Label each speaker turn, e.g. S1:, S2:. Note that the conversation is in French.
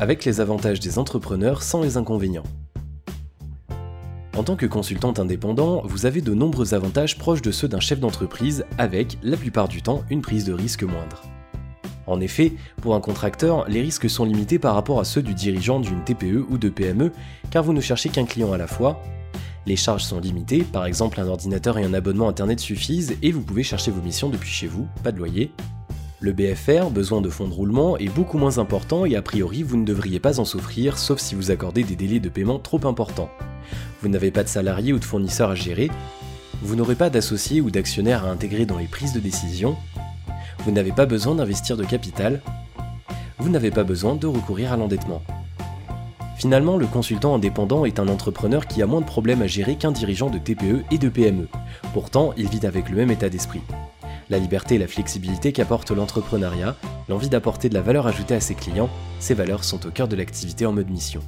S1: avec les avantages des entrepreneurs sans les inconvénients. En tant que consultant indépendant, vous avez de nombreux avantages proches de ceux d'un chef d'entreprise avec, la plupart du temps, une prise de risque moindre. En effet, pour un contracteur, les risques sont limités par rapport à ceux du dirigeant d'une TPE ou de PME, car vous ne cherchez qu'un client à la fois. Les charges sont limitées, par exemple un ordinateur et un abonnement internet suffisent, et vous pouvez chercher vos missions depuis chez vous, pas de loyer. Le BFR, besoin de fonds de roulement, est beaucoup moins important et a priori vous ne devriez pas en souffrir sauf si vous accordez des délais de paiement trop importants. Vous n'avez pas de salariés ou de fournisseurs à gérer, vous n'aurez pas d'associés ou d'actionnaires à intégrer dans les prises de décision, vous n'avez pas besoin d'investir de capital, vous n'avez pas besoin de recourir à l'endettement. Finalement, le consultant indépendant est un entrepreneur qui a moins de problèmes à gérer qu'un dirigeant de TPE et de PME. Pourtant, il vit avec le même état d'esprit la liberté et la flexibilité qu'apporte l'entrepreneuriat, l'envie d'apporter de la valeur ajoutée à ses clients, ces valeurs sont au cœur de l'activité en mode mission.